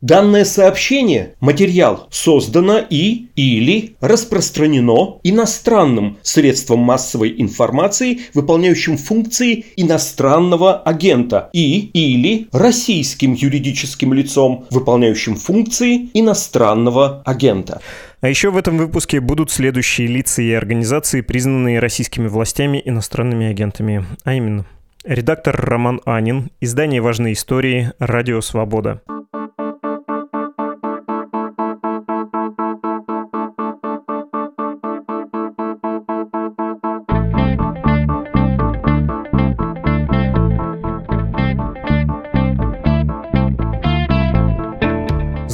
Данное сообщение, материал, создано и или распространено иностранным средством массовой информации, выполняющим функции иностранного агента и или российским юридическим лицом, выполняющим функции иностранного агента. А еще в этом выпуске будут следующие лица и организации, признанные российскими властями иностранными агентами, а именно редактор Роман Анин, издание «Важные истории», «Радио Свобода».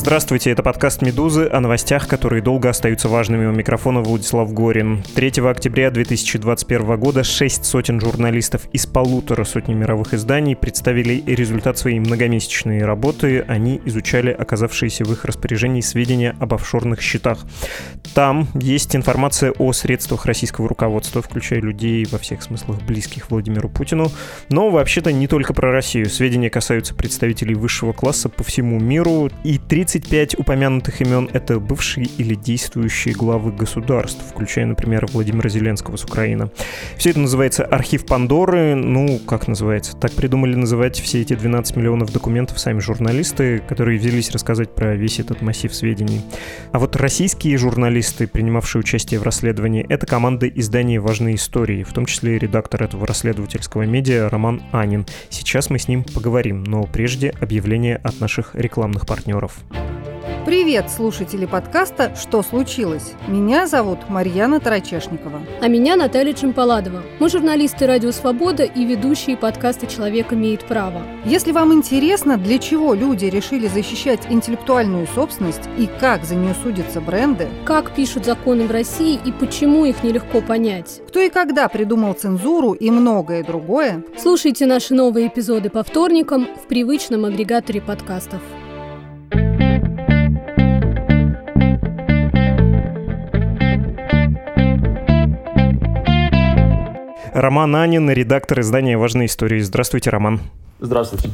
Здравствуйте, это подкаст «Медузы» о новостях, которые долго остаются важными. У микрофона Владислав Горин. 3 октября 2021 года шесть сотен журналистов из полутора сотни мировых изданий представили результат своей многомесячной работы. Они изучали оказавшиеся в их распоряжении сведения об офшорных счетах. Там есть информация о средствах российского руководства, включая людей во всех смыслах близких Владимиру Путину. Но вообще-то не только про Россию. Сведения касаются представителей высшего класса по всему миру. И 30 35 упомянутых имен — это бывшие или действующие главы государств, включая, например, Владимира Зеленского с Украины. Все это называется архив Пандоры. Ну, как называется? Так придумали называть все эти 12 миллионов документов сами журналисты, которые взялись рассказать про весь этот массив сведений. А вот российские журналисты, принимавшие участие в расследовании, это команда издания «Важные истории», в том числе и редактор этого расследовательского медиа Роман Анин. Сейчас мы с ним поговорим, но прежде объявление от наших рекламных партнеров. Привет, слушатели подкаста «Что случилось?». Меня зовут Марьяна Тарачешникова. А меня Наталья Чемпаладова. Мы журналисты «Радио Свобода» и ведущие подкаста «Человек имеет право». Если вам интересно, для чего люди решили защищать интеллектуальную собственность и как за нее судятся бренды, как пишут законы в России и почему их нелегко понять, кто и когда придумал цензуру и многое другое, слушайте наши новые эпизоды по вторникам в привычном агрегаторе подкастов. Роман Анин, редактор издания «Важные истории». Здравствуйте, Роман. Здравствуйте.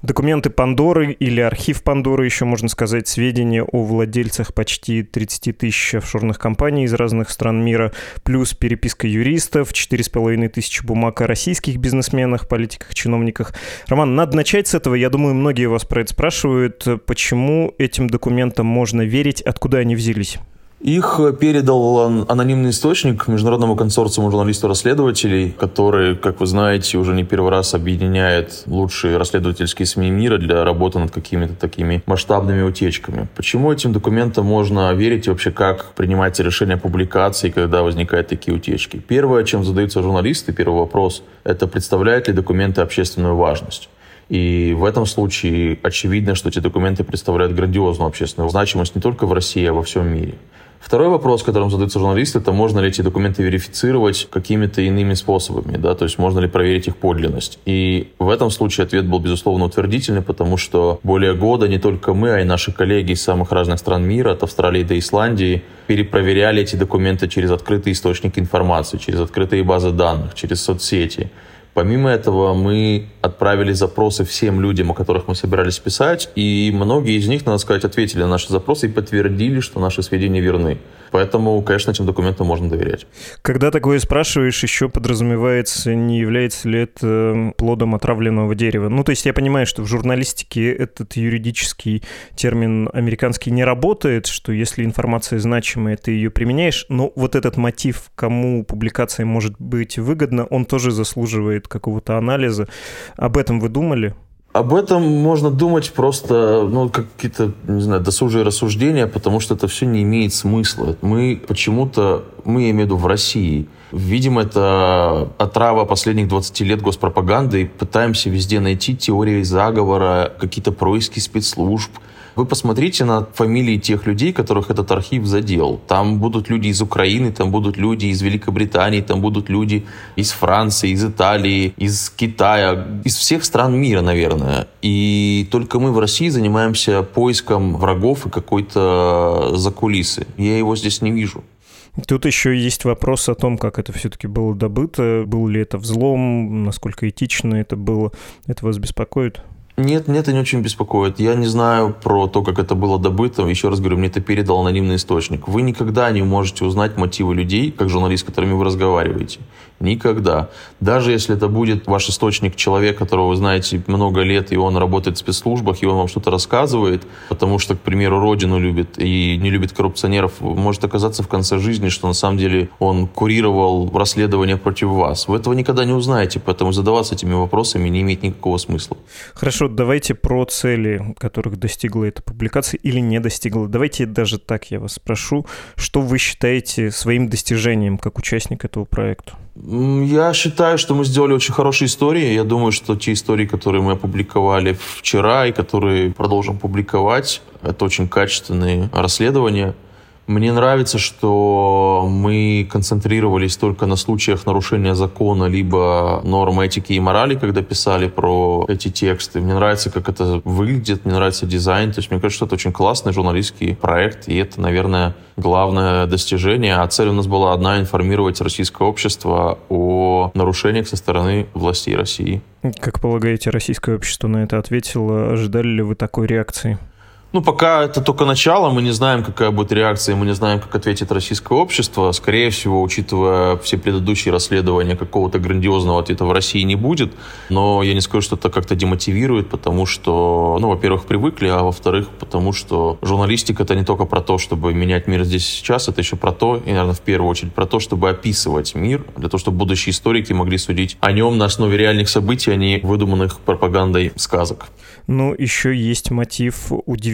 Документы Пандоры или архив Пандоры, еще можно сказать, сведения о владельцах почти 30 тысяч офшорных компаний из разных стран мира, плюс переписка юристов, 4,5 тысячи бумаг о российских бизнесменах, политиках, чиновниках. Роман, надо начать с этого. Я думаю, многие вас про это спрашивают. Почему этим документам можно верить, откуда они взялись? Их передал анонимный источник Международному консорциуму журналистов-расследователей, который, как вы знаете, уже не первый раз объединяет лучшие расследовательские СМИ мира для работы над какими-то такими масштабными утечками. Почему этим документам можно верить и вообще как принимается решение о публикации, когда возникают такие утечки? Первое, чем задаются журналисты, первый вопрос, это представляют ли документы общественную важность. И в этом случае очевидно, что эти документы представляют грандиозную общественную значимость не только в России, а во всем мире. Второй вопрос, которым задаются журналисты, это можно ли эти документы верифицировать какими-то иными способами, да, то есть можно ли проверить их подлинность. И в этом случае ответ был, безусловно, утвердительный, потому что более года не только мы, а и наши коллеги из самых разных стран мира, от Австралии до Исландии, перепроверяли эти документы через открытые источники информации, через открытые базы данных, через соцсети. Помимо этого, мы отправили запросы всем людям, о которых мы собирались писать, и многие из них, надо сказать, ответили на наши запросы и подтвердили, что наши сведения верны. Поэтому, конечно, этим документам можно доверять. Когда такое спрашиваешь, еще подразумевается, не является ли это плодом отравленного дерева. Ну, то есть я понимаю, что в журналистике этот юридический термин американский не работает, что если информация значимая, ты ее применяешь, но вот этот мотив, кому публикация может быть выгодна, он тоже заслуживает какого-то анализа. Об этом вы думали? Об этом можно думать просто, ну, как какие-то, не знаю, досужие рассуждения, потому что это все не имеет смысла. Мы почему-то, мы, я имею в виду в России, видим это отрава последних 20 лет госпропаганды и пытаемся везде найти теории заговора, какие-то происки спецслужб – вы посмотрите на фамилии тех людей, которых этот архив задел. Там будут люди из Украины, там будут люди из Великобритании, там будут люди из Франции, из Италии, из Китая, из всех стран мира, наверное. И только мы в России занимаемся поиском врагов и какой-то закулисы. Я его здесь не вижу. Тут еще есть вопрос о том, как это все-таки было добыто, был ли это взлом, насколько этично это было. Это вас беспокоит? Нет, меня это не очень беспокоит. Я не знаю про то, как это было добыто. Еще раз говорю, мне это передал анонимный источник. Вы никогда не можете узнать мотивы людей, как журналист, с которыми вы разговариваете. Никогда. Даже если это будет ваш источник человек, которого вы знаете много лет, и он работает в спецслужбах, и он вам что-то рассказывает, потому что, к примеру, родину любит и не любит коррупционеров, может оказаться в конце жизни, что на самом деле он курировал расследование против вас. Вы этого никогда не узнаете, поэтому задаваться этими вопросами не имеет никакого смысла. Хорошо, давайте про цели, которых достигла эта публикация или не достигла. Давайте даже так я вас спрошу, что вы считаете своим достижением как участник этого проекта? Я считаю, что мы сделали очень хорошие истории. Я думаю, что те истории, которые мы опубликовали вчера и которые продолжим публиковать, это очень качественные расследования. Мне нравится, что мы концентрировались только на случаях нарушения закона, либо норм этики и морали, когда писали про эти тексты. Мне нравится, как это выглядит, мне нравится дизайн. То есть мне кажется, что это очень классный журналистский проект, и это, наверное, главное достижение. А цель у нас была одна — информировать российское общество о нарушениях со стороны властей России. Как полагаете, российское общество на это ответило? Ожидали ли вы такой реакции? Ну, пока это только начало, мы не знаем, какая будет реакция, мы не знаем, как ответит российское общество. Скорее всего, учитывая все предыдущие расследования, какого-то грандиозного ответа в России не будет. Но я не скажу, что это как-то демотивирует, потому что, ну, во-первых, привыкли, а во-вторых, потому что журналистика — это не только про то, чтобы менять мир здесь и сейчас, это еще про то, и, наверное, в первую очередь про то, чтобы описывать мир, для того, чтобы будущие историки могли судить о нем на основе реальных событий, а не выдуманных пропагандой сказок. Ну, еще есть мотив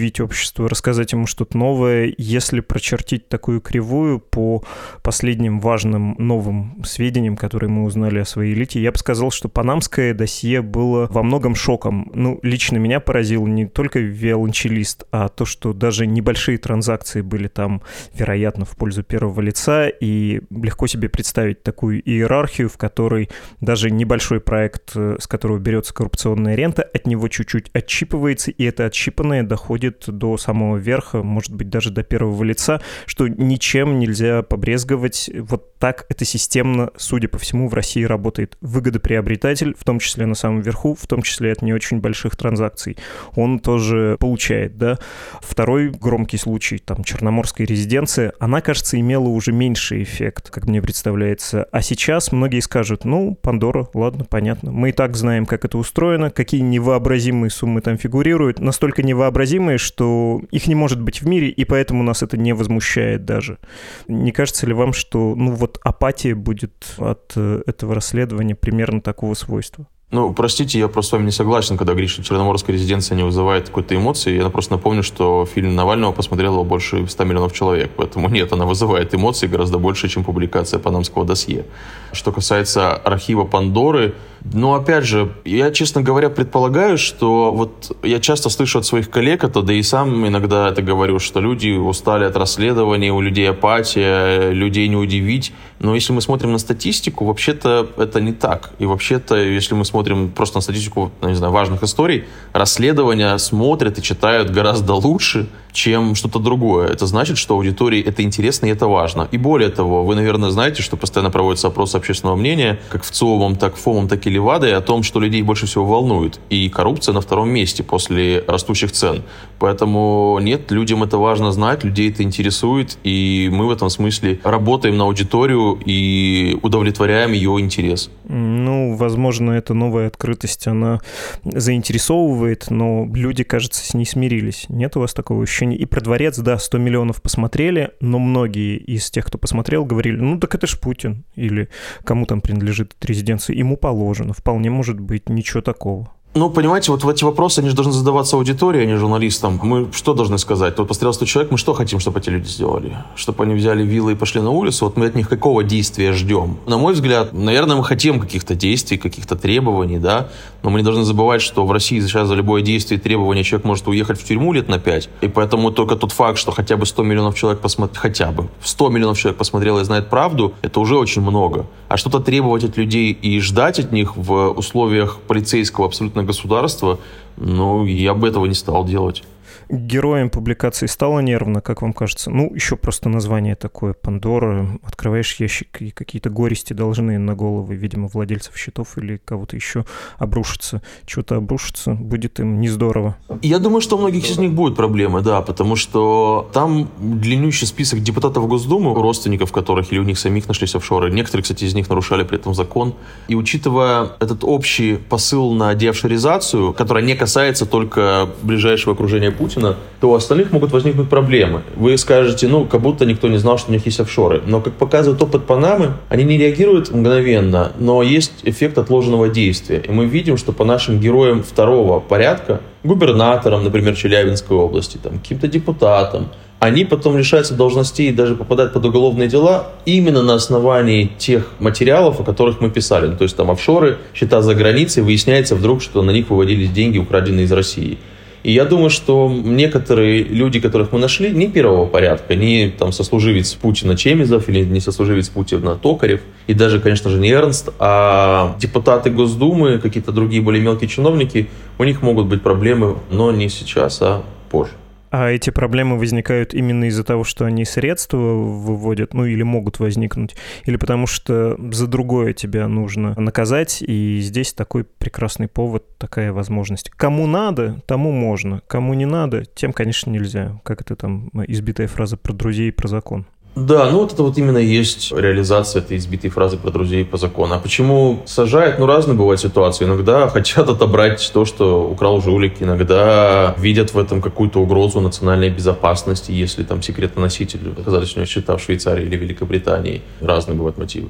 удивить общество, рассказать ему что-то новое. Если прочертить такую кривую по последним важным новым сведениям, которые мы узнали о своей элите, я бы сказал, что панамское досье было во многом шоком. Ну, лично меня поразил не только виолончелист, а то, что даже небольшие транзакции были там, вероятно, в пользу первого лица, и легко себе представить такую иерархию, в которой даже небольшой проект, э, с которого берется коррупционная рента, от него чуть-чуть отщипывается, и это отщипанное доходит до самого верха, может быть, даже до первого лица, что ничем нельзя побрезговать. Вот так это системно, судя по всему, в России работает. Выгодоприобретатель, в том числе на самом верху, в том числе от не очень больших транзакций, он тоже получает, да. Второй громкий случай, там, Черноморская резиденция, она, кажется, имела уже меньший эффект, как мне представляется. А сейчас многие скажут, ну, Пандора, ладно, понятно. Мы и так знаем, как это устроено, какие невообразимые суммы там фигурируют, настолько невообразимые, что их не может быть в мире, и поэтому нас это не возмущает даже. Не кажется ли вам, что ну вот апатия будет от э, этого расследования примерно такого свойства? Ну, простите, я просто с вами не согласен, когда говоришь, что Черноморская резиденция не вызывает какой-то эмоции. Я просто напомню, что фильм Навального посмотрело больше 100 миллионов человек, поэтому нет, она вызывает эмоции гораздо больше, чем публикация панамского досье. Что касается архива Пандоры, ну, опять же, я, честно говоря, предполагаю, что вот я часто слышу от своих коллег это, да и сам иногда это говорю, что люди устали от расследований, у людей апатия, людей не удивить. Но если мы смотрим на статистику, вообще-то это не так. И вообще-то, если мы смотрим просто на статистику, не знаю, важных историй, расследования смотрят и читают гораздо лучше, чем что-то другое. Это значит, что аудитории это интересно и это важно. И более того, вы, наверное, знаете, что постоянно проводятся опросы общественного мнения, как в ЦИОМом, так в ФОМом, так и Левадой, о том, что людей больше всего волнует. И коррупция на втором месте после растущих цен. Поэтому нет, людям это важно знать, людей это интересует, и мы в этом смысле работаем на аудиторию и удовлетворяем ее интерес. Ну, возможно, эта новая открытость, она заинтересовывает, но люди, кажется, с ней смирились. Нет у вас такого ощущения? И про дворец, да, 100 миллионов посмотрели, но многие из тех, кто посмотрел, говорили, ну так это ж Путин, или кому там принадлежит эта резиденция, ему положено, вполне может быть, ничего такого. Ну, понимаете, вот в эти вопросы, они же должны задаваться аудитории, а не журналистам. Мы что должны сказать? Вот пострелил 100 человек, мы что хотим, чтобы эти люди сделали? Чтобы они взяли вилы и пошли на улицу? Вот мы от них какого действия ждем? На мой взгляд, наверное, мы хотим каких-то действий, каких-то требований, да, но мы не должны забывать, что в России сейчас за любое действие и требование человек может уехать в тюрьму лет на 5, и поэтому только тот факт, что хотя бы 100 миллионов человек посмотрел, хотя бы 100 миллионов человек посмотрел и знает правду, это уже очень много. А что-то требовать от людей и ждать от них в условиях полицейского абсолютно государства, ну, я бы этого не стал делать. Героем публикации стало нервно, как вам кажется? Ну, еще просто название такое, Пандора. Открываешь ящик, и какие-то горести должны на головы, видимо, владельцев счетов или кого-то еще обрушиться. Что-то обрушится, будет им не здорово. Я думаю, что у многих из них будет проблемы, да, потому что там длиннющий список депутатов Госдумы, родственников которых или у них самих нашлись офшоры. Некоторые, кстати, из них нарушали при этом закон. И учитывая этот общий посыл на деофшоризацию, которая не касается только ближайшего окружения Путина, то у остальных могут возникнуть проблемы. Вы скажете, ну, как будто никто не знал, что у них есть офшоры. Но, как показывает опыт Панамы, они не реагируют мгновенно, но есть эффект отложенного действия. И мы видим, что по нашим героям второго порядка, губернаторам, например, Челябинской области, там, каким-то депутатам, они потом лишаются должностей и даже попадают под уголовные дела именно на основании тех материалов, о которых мы писали. Ну, то есть там офшоры, счета за границей, выясняется вдруг, что на них выводились деньги, украденные из России. И я думаю, что некоторые люди, которых мы нашли, не первого порядка, не там сослуживец Путина Чемизов или не сослуживец Путина Токарев, и даже, конечно же, не Эрнст, а депутаты Госдумы, какие-то другие более мелкие чиновники, у них могут быть проблемы, но не сейчас, а позже. А эти проблемы возникают именно из-за того, что они средства выводят, ну или могут возникнуть, или потому что за другое тебя нужно наказать, и здесь такой прекрасный повод, такая возможность. Кому надо, тому можно, кому не надо, тем, конечно, нельзя. Как это там избитая фраза про друзей и про закон. Да, ну вот это вот именно есть реализация этой избитой фразы про друзей по закону. А почему сажают? Ну, разные бывают ситуации. Иногда хотят отобрать то, что украл жулик. Иногда видят в этом какую-то угрозу национальной безопасности, если там секретоноситель оказались у него счета в Швейцарии или Великобритании. Разные бывают мотивы.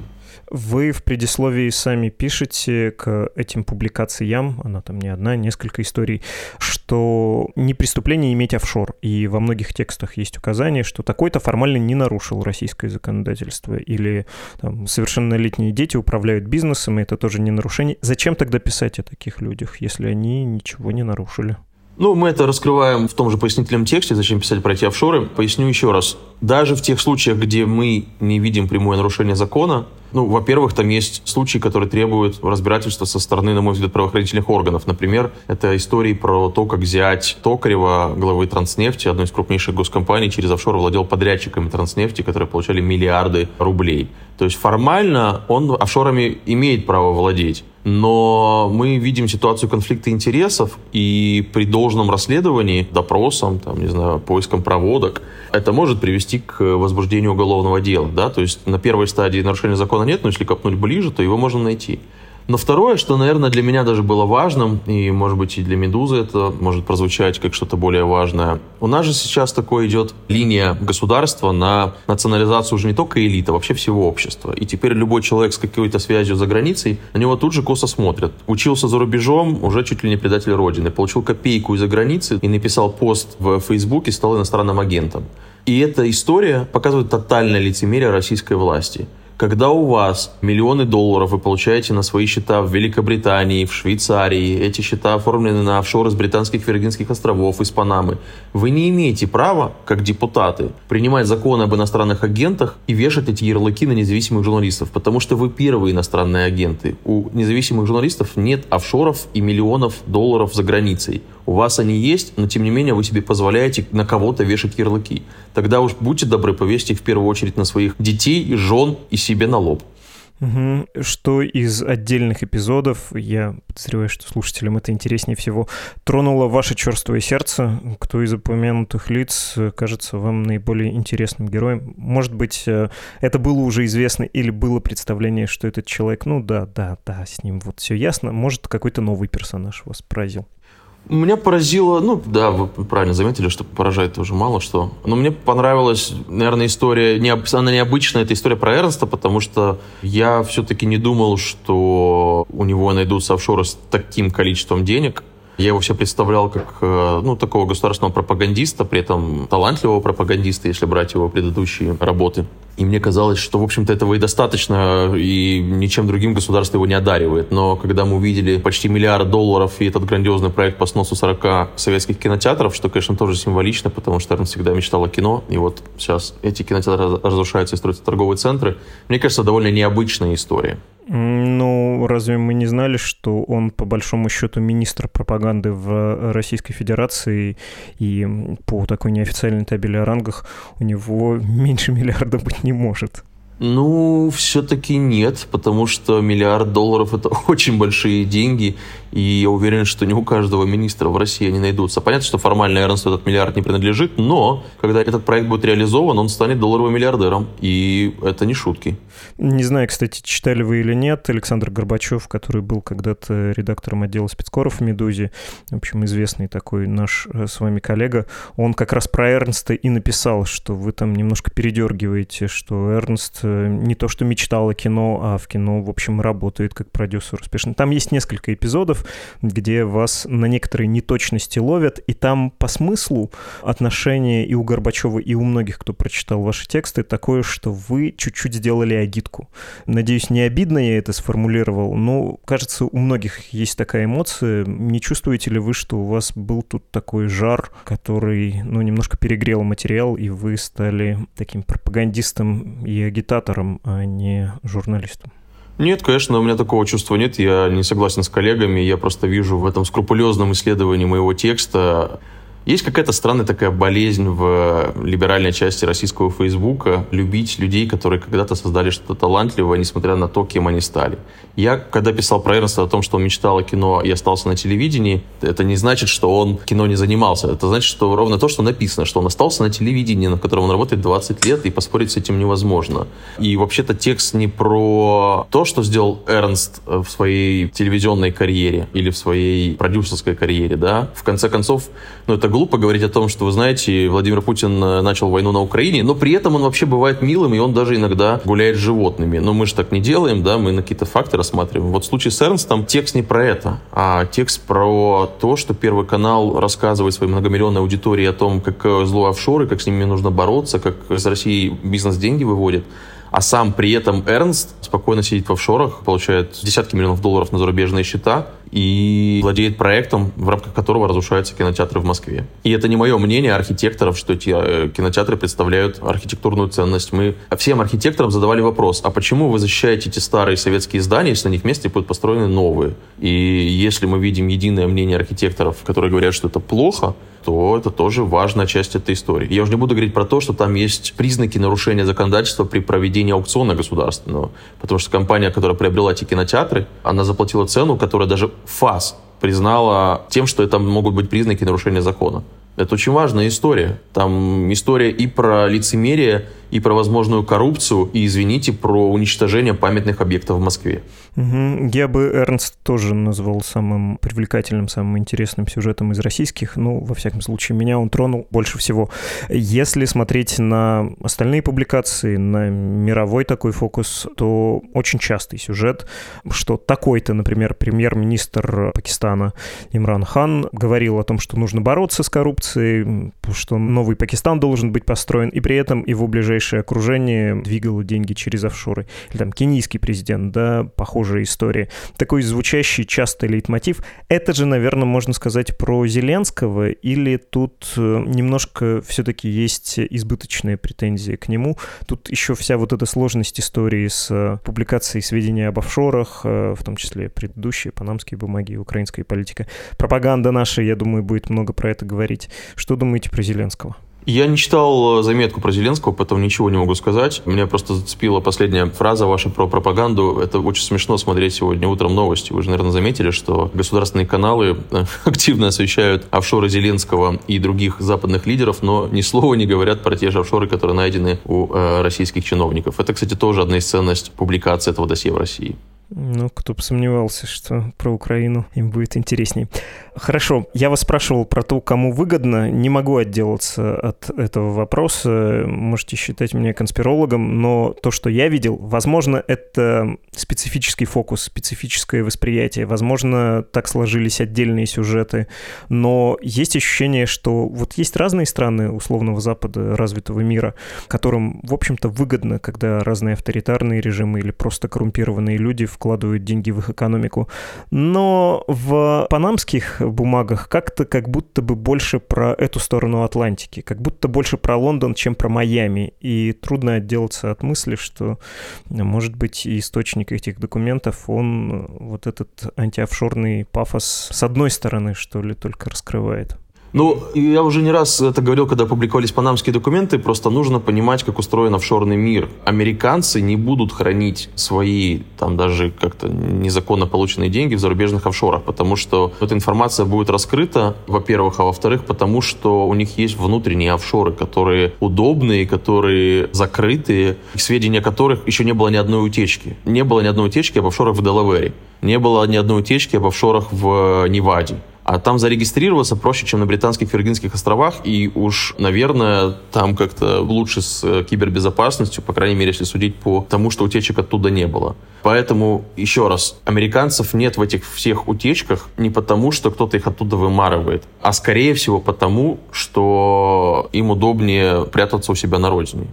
Вы в предисловии сами пишете к этим публикациям, она там не одна, несколько историй, что не преступление иметь офшор. И во многих текстах есть указание, что такой-то формально не нарушил российское законодательство. Или там, совершеннолетние дети управляют бизнесом, и это тоже не нарушение. Зачем тогда писать о таких людях, если они ничего не нарушили? Ну, мы это раскрываем в том же пояснительном тексте, зачем писать про эти офшоры. Поясню еще раз. Даже в тех случаях, где мы не видим прямое нарушение закона, ну, во-первых, там есть случаи, которые требуют разбирательства со стороны, на мой взгляд, правоохранительных органов. Например, это истории про то, как взять Токарева, главы Транснефти, одной из крупнейших госкомпаний, через офшор владел подрядчиками Транснефти, которые получали миллиарды рублей. То есть формально он офшорами имеет право владеть но мы видим ситуацию конфликта интересов, и при должном расследовании, допросам, там, не знаю, поиском проводок, это может привести к возбуждению уголовного дела. Да? То есть на первой стадии нарушения закона нет, но если копнуть ближе, то его можно найти. Но второе, что, наверное, для меня даже было важным, и, может быть, и для «Медузы» это может прозвучать как что-то более важное. У нас же сейчас такое идет линия государства на национализацию уже не только элиты, а вообще всего общества. И теперь любой человек с какой-то связью за границей, на него тут же косо смотрят. Учился за рубежом, уже чуть ли не предатель Родины. Получил копейку из-за границы и написал пост в Фейсбуке, стал иностранным агентом. И эта история показывает тотальное лицемерие российской власти. Когда у вас миллионы долларов вы получаете на свои счета в Великобритании, в Швейцарии, эти счета оформлены на офшоры с британских Виргинских островов, из Панамы, вы не имеете права, как депутаты, принимать законы об иностранных агентах и вешать эти ярлыки на независимых журналистов, потому что вы первые иностранные агенты. У независимых журналистов нет офшоров и миллионов долларов за границей. У вас они есть, но тем не менее вы себе позволяете на кого-то вешать ярлыки. Тогда уж будьте добры, повесьте их в первую очередь на своих детей, жен и себе на лоб. Угу. Что из отдельных эпизодов, я подозреваю, что слушателям это интереснее всего, тронуло ваше черствое сердце? Кто из упомянутых лиц кажется вам наиболее интересным героем? Может быть, э, это было уже известно или было представление, что этот человек, ну да, да, да, с ним вот все ясно. Может, какой-то новый персонаж вас поразил? Меня поразило, ну да, вы правильно заметили, что поражает тоже мало что. Но мне понравилась, наверное, история, не, она необычная, это история про Эрнста, потому что я все-таки не думал, что у него найдутся офшоры с таким количеством денег. Я его все представлял как, э, ну, такого государственного пропагандиста, при этом талантливого пропагандиста, если брать его предыдущие работы. И мне казалось, что, в общем-то, этого и достаточно, и ничем другим государство его не одаривает. Но когда мы увидели почти миллиард долларов и этот грандиозный проект по сносу 40 советских кинотеатров, что, конечно, тоже символично, потому что Эрнст всегда мечтал о кино, и вот сейчас эти кинотеатры разрушаются и строятся торговые центры, мне кажется, довольно необычная история. Ну, разве мы не знали, что он, по большому счету, министр пропаганды в Российской Федерации, и по такой неофициальной табели о рангах у него меньше миллиарда быть не может? Ну, все-таки нет, потому что миллиард долларов это очень большие деньги, и я уверен, что не у каждого министра в России они найдутся. Понятно, что формально Эрнсту этот миллиард не принадлежит, но когда этот проект будет реализован, он станет долларовым миллиардером, и это не шутки. Не знаю, кстати, читали вы или нет, Александр Горбачев, который был когда-то редактором отдела спецкоров в «Медузе», в общем, известный такой наш э, с вами коллега, он как раз про Эрнста и написал, что вы там немножко передергиваете, что Эрнст э, не то что мечтал о кино, а в кино, в общем, работает как продюсер успешно. Там есть несколько эпизодов, где вас на некоторые неточности ловят, и там по смыслу отношения и у Горбачева, и у многих, кто прочитал ваши тексты, такое, что вы чуть-чуть сделали агитку. Надеюсь, не обидно я это сформулировал, но, кажется, у многих есть такая эмоция. Не чувствуете ли вы, что у вас был тут такой жар, который, ну, немножко перегрел материал, и вы стали таким пропагандистом и агитатором, а не журналистом? Нет, конечно, у меня такого чувства нет. Я не согласен с коллегами. Я просто вижу в этом скрупулезном исследовании моего текста есть какая-то странная такая болезнь в либеральной части российского Фейсбука любить людей, которые когда-то создали что-то талантливое, несмотря на то, кем они стали. Я, когда писал про Эрнста о том, что он мечтал о кино и остался на телевидении, это не значит, что он кино не занимался. Это значит, что ровно то, что написано, что он остался на телевидении, на котором он работает 20 лет, и поспорить с этим невозможно. И вообще-то текст не про то, что сделал Эрнст в своей телевизионной карьере или в своей продюсерской карьере, да. В конце концов, ну, это глупо говорить о том, что, вы знаете, Владимир Путин э, начал войну на Украине, но при этом он вообще бывает милым, и он даже иногда гуляет с животными. Но мы же так не делаем, да, мы на какие-то факты рассматриваем. Вот в случае с Эрнстом текст не про это, а текст про то, что Первый канал рассказывает своей многомиллионной аудитории о том, как э, зло офшоры, как с ними нужно бороться, как из России бизнес деньги выводит а сам при этом Эрнст спокойно сидит в офшорах, получает десятки миллионов долларов на зарубежные счета, и владеет проектом, в рамках которого разрушаются кинотеатры в Москве. И это не мое мнение архитекторов, что эти э, кинотеатры представляют архитектурную ценность. Мы всем архитекторам задавали вопрос, а почему вы защищаете эти старые советские здания, если на них месте будут построены новые? И если мы видим единое мнение архитекторов, которые говорят, что это плохо, то это тоже важная часть этой истории. Я уже не буду говорить про то, что там есть признаки нарушения законодательства при проведении аукциона государственного. Потому что компания, которая приобрела эти кинотеатры, она заплатила цену, которая даже ФАС признала тем, что это могут быть признаки нарушения закона. Это очень важная история. Там история и про лицемерие, и про возможную коррупцию, и, извините, про уничтожение памятных объектов в Москве. Угу. Я бы Эрнст тоже назвал самым привлекательным, самым интересным сюжетом из российских. Ну, во всяком случае, меня он тронул больше всего. Если смотреть на остальные публикации, на мировой такой фокус, то очень частый сюжет, что такой-то, например, премьер-министр Пакистана Имран Хан говорил о том, что нужно бороться с коррупцией, что новый Пакистан должен быть построен, и при этом его ближайшее окружение двигало деньги через офшоры. Или там кенийский президент, да, похожая история. Такой звучащий часто лейтмотив. Это же, наверное, можно сказать про Зеленского, или тут э, немножко все-таки есть избыточные претензии к нему. Тут еще вся вот эта сложность истории с э, публикацией сведений об офшорах, э, в том числе предыдущие панамские бумаги и украинская политика. Пропаганда наша, я думаю, будет много про это говорить. Что думаете про Зеленского? Я не читал э, заметку про Зеленского, поэтому ничего не могу сказать. Меня просто зацепила последняя фраза ваша про пропаганду. Это очень смешно смотреть сегодня утром новости. Вы же, наверное, заметили, что государственные каналы э, активно освещают офшоры Зеленского и других западных лидеров, но ни слова не говорят про те же офшоры, которые найдены у э, российских чиновников. Это, кстати, тоже одна из ценностей публикации этого досье в России. Ну, кто бы сомневался, что про Украину им будет интересней. Хорошо, я вас спрашивал про то, кому выгодно. Не могу отделаться от этого вопроса. Можете считать меня конспирологом, но то, что я видел, возможно, это специфический фокус, специфическое восприятие. Возможно, так сложились отдельные сюжеты. Но есть ощущение, что вот есть разные страны условного Запада, развитого мира, которым, в общем-то, выгодно, когда разные авторитарные режимы или просто коррумпированные люди вкладывают деньги в их экономику. Но в панамских бумагах как-то как будто бы больше про эту сторону Атлантики, как будто больше про Лондон, чем про Майами. И трудно отделаться от мысли, что, может быть, источник этих документов, он вот этот антиофшорный пафос с одной стороны, что ли, только раскрывает. Ну, я уже не раз это говорил, когда публиковались панамские документы, просто нужно понимать, как устроен офшорный мир. Американцы не будут хранить свои, там даже как-то незаконно полученные деньги в зарубежных офшорах, потому что эта информация будет раскрыта, во-первых, а во-вторых, потому что у них есть внутренние офшоры, которые удобные, которые закрытые, сведения которых еще не было ни одной утечки. Не было ни одной утечки об офшорах в Делавере. Не было ни одной утечки об офшорах в Неваде. А там зарегистрироваться проще, чем на британских Виргинских островах, и уж, наверное, там как-то лучше с э, кибербезопасностью, по крайней мере, если судить по тому, что утечек оттуда не было. Поэтому, еще раз, американцев нет в этих всех утечках не потому, что кто-то их оттуда вымарывает, а скорее всего потому, что им удобнее прятаться у себя на родине.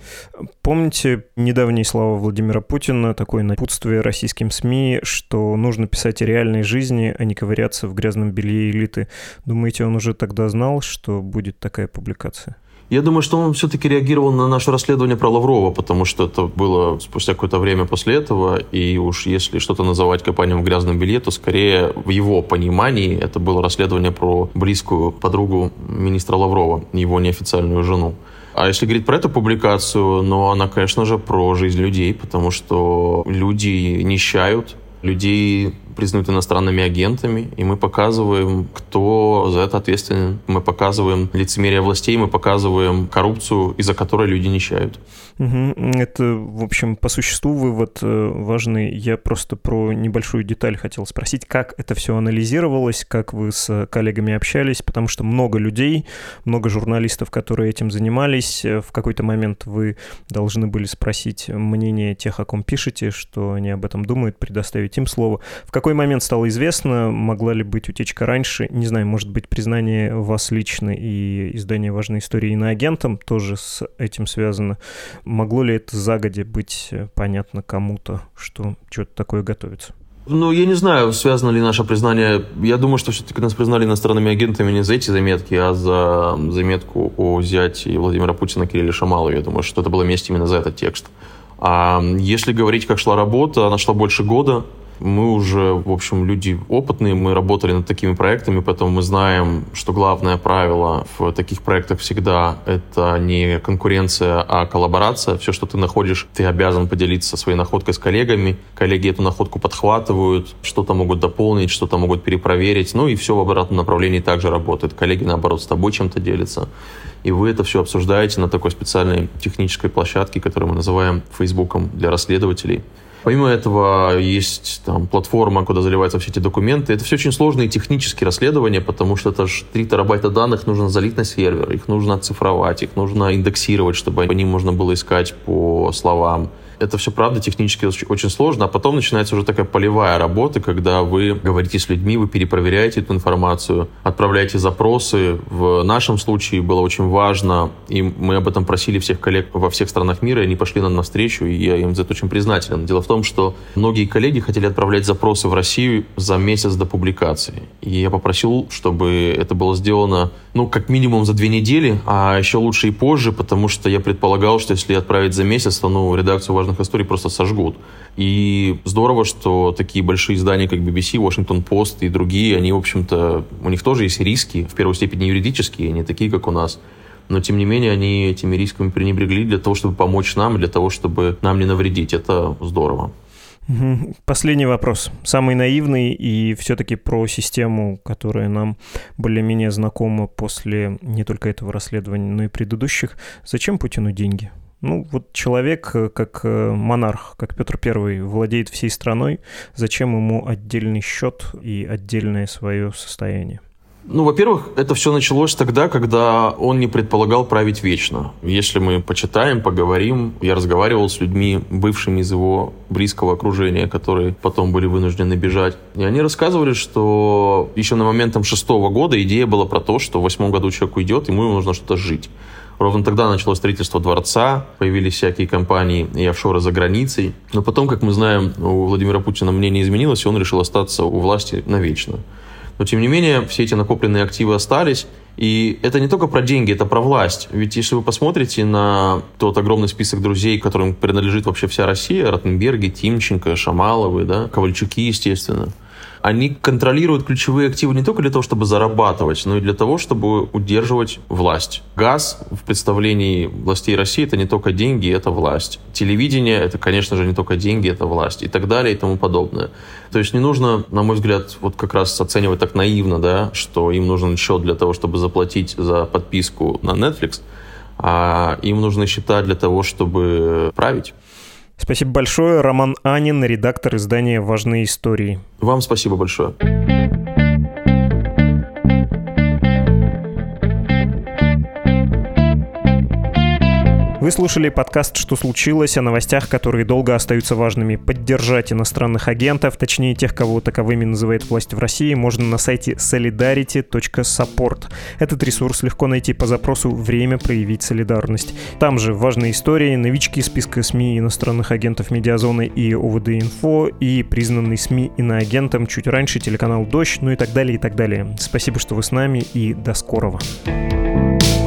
Помните недавние слова Владимира Путина, такое напутствие российским СМИ, что нужно писать о реальной жизни, а не ковыряться в грязном белье или элиты. Думаете, он уже тогда знал, что будет такая публикация? Я думаю, что он все-таки реагировал на наше расследование про Лаврова, потому что это было спустя какое-то время после этого, и уж если что-то называть копанием в грязном белье, то скорее в его понимании это было расследование про близкую подругу министра Лаврова, его неофициальную жену. А если говорить про эту публикацию, ну, она, конечно же, про жизнь людей, потому что люди нищают, людей признают иностранными агентами, и мы показываем, кто за это ответственен. Мы показываем лицемерие властей, мы показываем коррупцию, из-за которой люди нищают. Угу. Это, в общем, по существу вывод э, важный. Я просто про небольшую деталь хотел спросить, как это все анализировалось, как вы с коллегами общались, потому что много людей, много журналистов, которые этим занимались. Э, в какой-то момент вы должны были спросить мнение тех, о ком пишете, что они об этом думают, предоставить им слово. В какой момент стало известно, могла ли быть утечка раньше? Не знаю, может быть, признание вас лично и издание важной истории иноагентом тоже с этим связано. Могло ли это загоди быть э, понятно кому-то, что что-то такое готовится? Ну, я не знаю, связано ли наше признание. Я думаю, что все-таки нас признали иностранными агентами не за эти заметки, а за заметку о зяте Владимира Путина Кирилле Шамалу. Я думаю, что это было месть именно за этот текст. А если говорить, как шла работа, она шла больше года. Мы уже, в общем, люди опытные, мы работали над такими проектами, поэтому мы знаем, что главное правило в таких проектах всегда это не конкуренция, а коллаборация. Все, что ты находишь, ты обязан поделиться своей находкой с коллегами. Коллеги эту находку подхватывают, что-то могут дополнить, что-то могут перепроверить. Ну и все в обратном направлении также работает. Коллеги, наоборот, с тобой чем-то делятся. И вы это все обсуждаете на такой специальной технической площадке, которую мы называем Фейсбуком для расследователей. Помимо этого есть там платформа, куда заливаются все эти документы. Это все очень сложные технические расследования, потому что это же 3 терабайта данных нужно залить на сервер, их нужно оцифровать, их нужно индексировать, чтобы по ним можно было искать по словам. Это все, правда, технически очень сложно, а потом начинается уже такая полевая работа, когда вы говорите с людьми, вы перепроверяете эту информацию, отправляете запросы. В нашем случае было очень важно, и мы об этом просили всех коллег во всех странах мира, и они пошли нам навстречу, и я им за это очень признателен. Дело в том, что многие коллеги хотели отправлять запросы в Россию за месяц до публикации. И я попросил, чтобы это было сделано, ну, как минимум за две недели, а еще лучше и позже, потому что я предполагал, что если отправить за месяц, то, ну, редакцию важных историй просто сожгут. И здорово, что такие большие издания, как BBC, Washington Post и другие, они, в общем-то, у них тоже есть риски, в первую степень юридические, не такие, как у нас. Но, тем не менее, они этими рисками пренебрегли для того, чтобы помочь нам, для того, чтобы нам не навредить. Это здорово. Последний вопрос. Самый наивный и все-таки про систему, которая нам более-менее знакома после не только этого расследования, но и предыдущих. Зачем Путину деньги? Ну, вот человек, э, как э, монарх, как Петр Первый, владеет всей страной, зачем ему отдельный счет и отдельное свое состояние? Ну, во-первых, это все началось тогда, когда он не предполагал править вечно. Если мы почитаем, поговорим, я разговаривал с людьми, бывшими из его близкого окружения, которые потом были вынуждены бежать. И они рассказывали, что еще на момент там, шестого года идея была про то, что в восьмом году человек уйдет, ему нужно что-то жить. Ровно тогда началось строительство дворца, появились всякие компании и офшоры за границей. Но потом, как мы знаем, у Владимира Путина мнение изменилось, и он решил остаться у власти навечно. Но, тем не менее, все эти накопленные активы остались. И это не только про деньги, это про власть. Ведь если вы посмотрите на тот огромный список друзей, которым принадлежит вообще вся Россия, Ротенберги, Тимченко, Шамаловы, да, Ковальчуки, естественно – они контролируют ключевые активы не только для того, чтобы зарабатывать, но и для того, чтобы удерживать власть. Газ в представлении властей России это не только деньги, это власть. Телевидение это, конечно же, не только деньги, это власть и так далее и тому подобное. То есть не нужно, на мой взгляд, вот как раз оценивать так наивно, да, что им нужен счет для того, чтобы заплатить за подписку на Netflix, а им нужны счета для того, чтобы править. Спасибо большое. Роман Анин, редактор издания «Важные истории». Вам спасибо большое. Вы слушали подкаст «Что случилось?» о новостях, которые долго остаются важными. Поддержать иностранных агентов, точнее тех, кого таковыми называет власть в России, можно на сайте solidarity.support. Этот ресурс легко найти по запросу «Время проявить солидарность». Там же важные истории, новички списка СМИ иностранных агентов Медиазоны и ОВД-инфо и признанный СМИ иноагентом чуть раньше телеканал «Дождь», ну и так далее, и так далее. Спасибо, что вы с нами, и до скорого. thank you